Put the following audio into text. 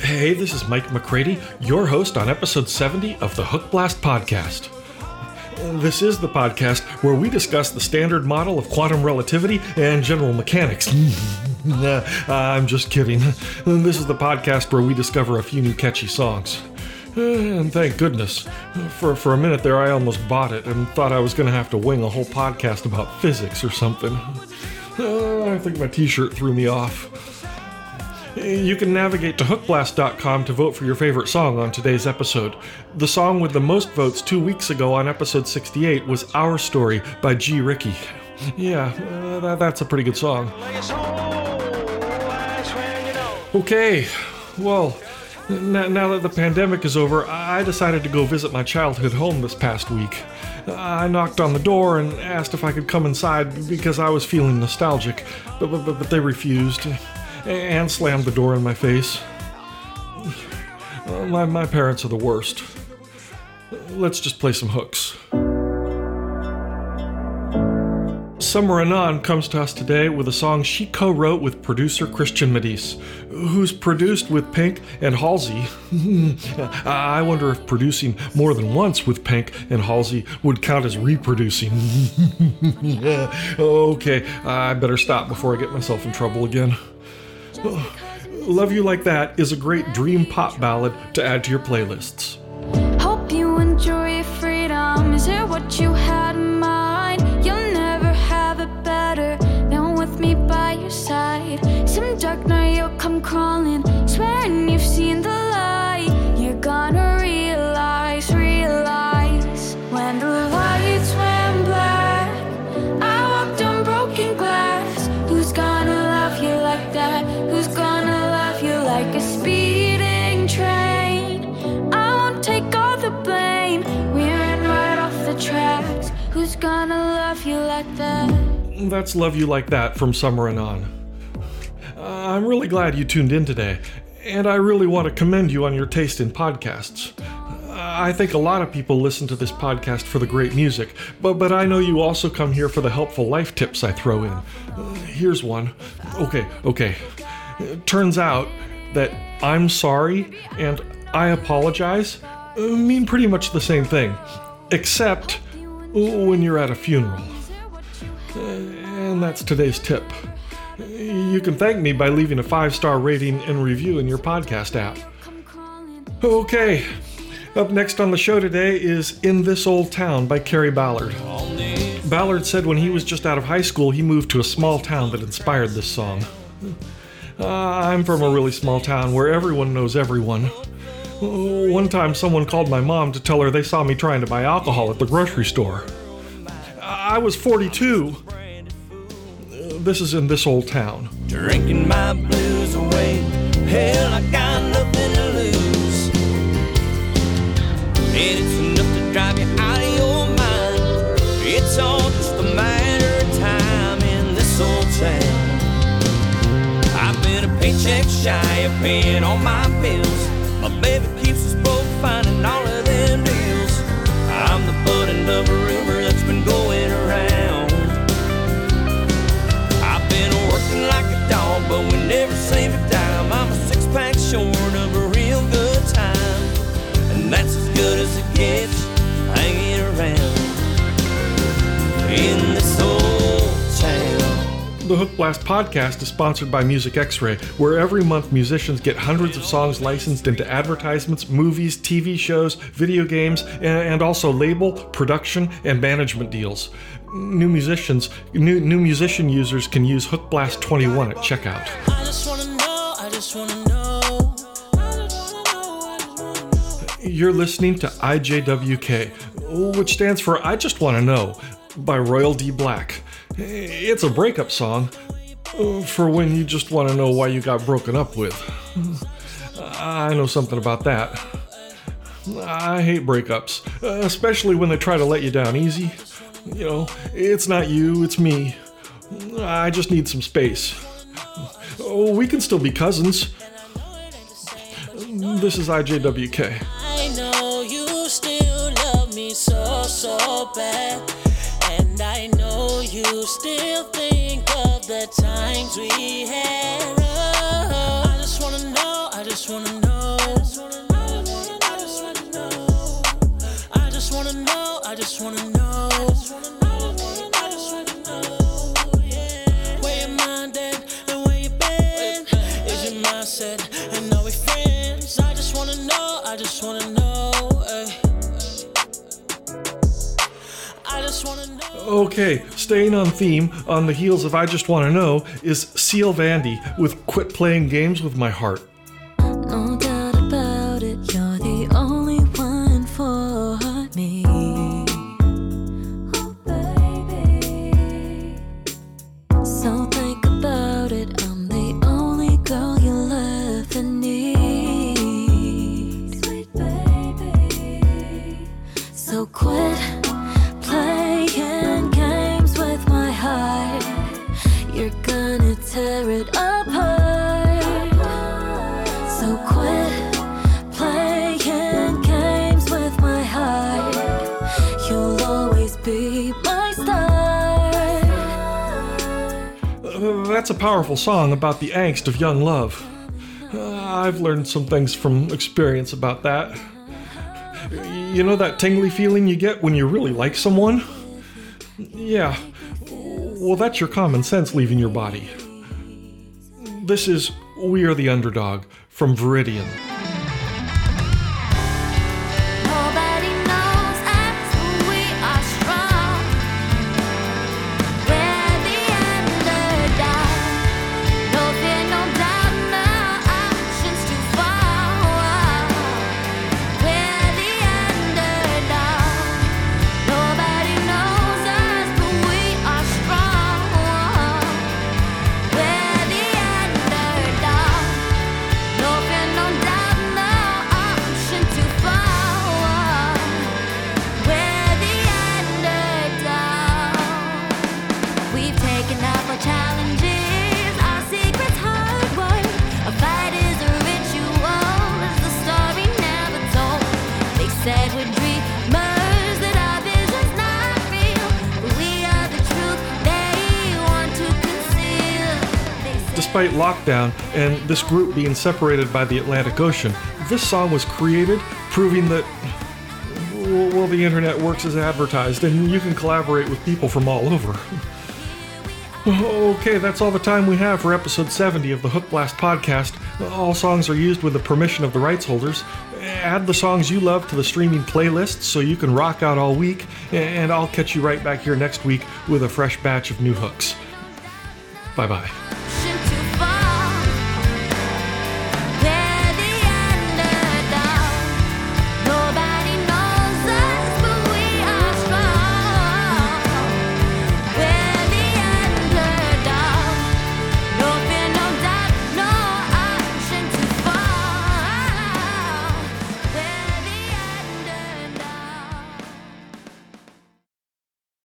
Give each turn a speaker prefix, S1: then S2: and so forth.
S1: Hey, this is Mike McCready, your host on episode 70 of the Hookblast Podcast. This is the podcast where we discuss the standard model of quantum relativity and general mechanics. I'm just kidding. This is the podcast where we discover a few new catchy songs. And thank goodness. For, for a minute there, I almost bought it and thought I was going to have to wing a whole podcast about physics or something. Uh, I think my t shirt threw me off. You can navigate to hookblast.com to vote for your favorite song on today's episode. The song with the most votes two weeks ago on episode 68 was Our Story by G. Ricky. Yeah, uh, that, that's a pretty good song.
S2: Like it's whole. That's when you know.
S1: Okay, well, now that the pandemic is over, I decided to go visit my childhood home this past week. I knocked on the door and asked if I could come inside because I was feeling nostalgic, but, but, but, they refused and slammed the door in my face. My, my parents are the worst. Let's just play some hooks. Summer Anan comes to us today with a song she co wrote with producer Christian Medis, who's produced with Pink and Halsey. I wonder if producing more than once with Pink and Halsey would count as reproducing. okay, I better stop before I get myself in trouble again. Love You Like That is a great dream pop ballad to add to your playlists.
S3: Hope you enjoy freedom. Is it what you had in mind? Dark night you'll come crawling, swearing you've seen the light. You're gonna realize, realize when the lights went black. I walked on broken glass. Who's gonna love you like that? Who's gonna love you like a speeding train? I won't take all the blame. We ran right off the tracks. Who's gonna love you like that?
S1: That's Love You Like That from Summer Anan. Uh, I'm really glad you tuned in today, and I really want to commend you on your taste in podcasts. I think a lot of people listen to this podcast for the great music, but, but I know you also come here for the helpful life tips I throw in. Uh, here's one. Okay, okay. It turns out that I'm sorry and I apologize uh, mean pretty much the same thing, except when you're at a funeral. And that's today's tip. You can thank me by leaving a five star rating and review in your podcast app. Okay, up next on the show today is In This Old Town by Kerry Ballard. Ballard said when he was just out of high school, he moved to a small town that inspired this song. Uh, I'm from a really small town where everyone knows everyone. One time, someone called my mom to tell her they saw me trying to buy alcohol at the grocery store. I was 42. This is in this old town.
S4: drinking my blues away. Hell, I got nothing to lose. And it's enough to drive you out of your mind. It's all just a matter of time in this old town. I've been a paycheck shy of paying all my bills. My baby keeps us in this old town.
S1: The Hookblast podcast is sponsored by Music Xray, where every month musicians get hundreds of songs licensed into advertisements, movies, TV shows, video games, and also label, production, and management deals. New musicians, new, new musician users can use Hook Blast 21 at checkout. You're listening to IJWK, which stands for I Just Want to Know by Royal D. Black. It's a breakup song uh, for when you just want to know why you got broken up with. I know something about that. I hate breakups, especially when they try to let you down easy. You know, it's not you, it's me. I just need some space. Oh, we can still be cousins. This is IJWK.
S5: I know you still love me so, so bad. You still think of the times we had?
S1: Okay, staying on theme, on the heels of I Just Wanna Know, is Cile Vandi with Quit Playing Games with My Heart. That's a powerful song about the angst of young love. Uh, I've learned some things from experience about that. You know that tingly feeling you get when you really like someone? Yeah. Well, that's your common sense leaving your body. This is We Are the Underdog from
S3: VIRIDIANN.
S1: Despite lockdown and this group being separated by the Atlantic Ocean, this song was created, proving that well, the internet works as advertised, and you can collaborate with people from all over. Okay, that's all the time we have for episode 70 of the Hookblast podcast. All songs are used with the permission of the rights holders. Add the songs you love to the streaming playlist so you can rock out all week, and I'll catch you right back here next week with a fresh batch of new hooks. Bye bye.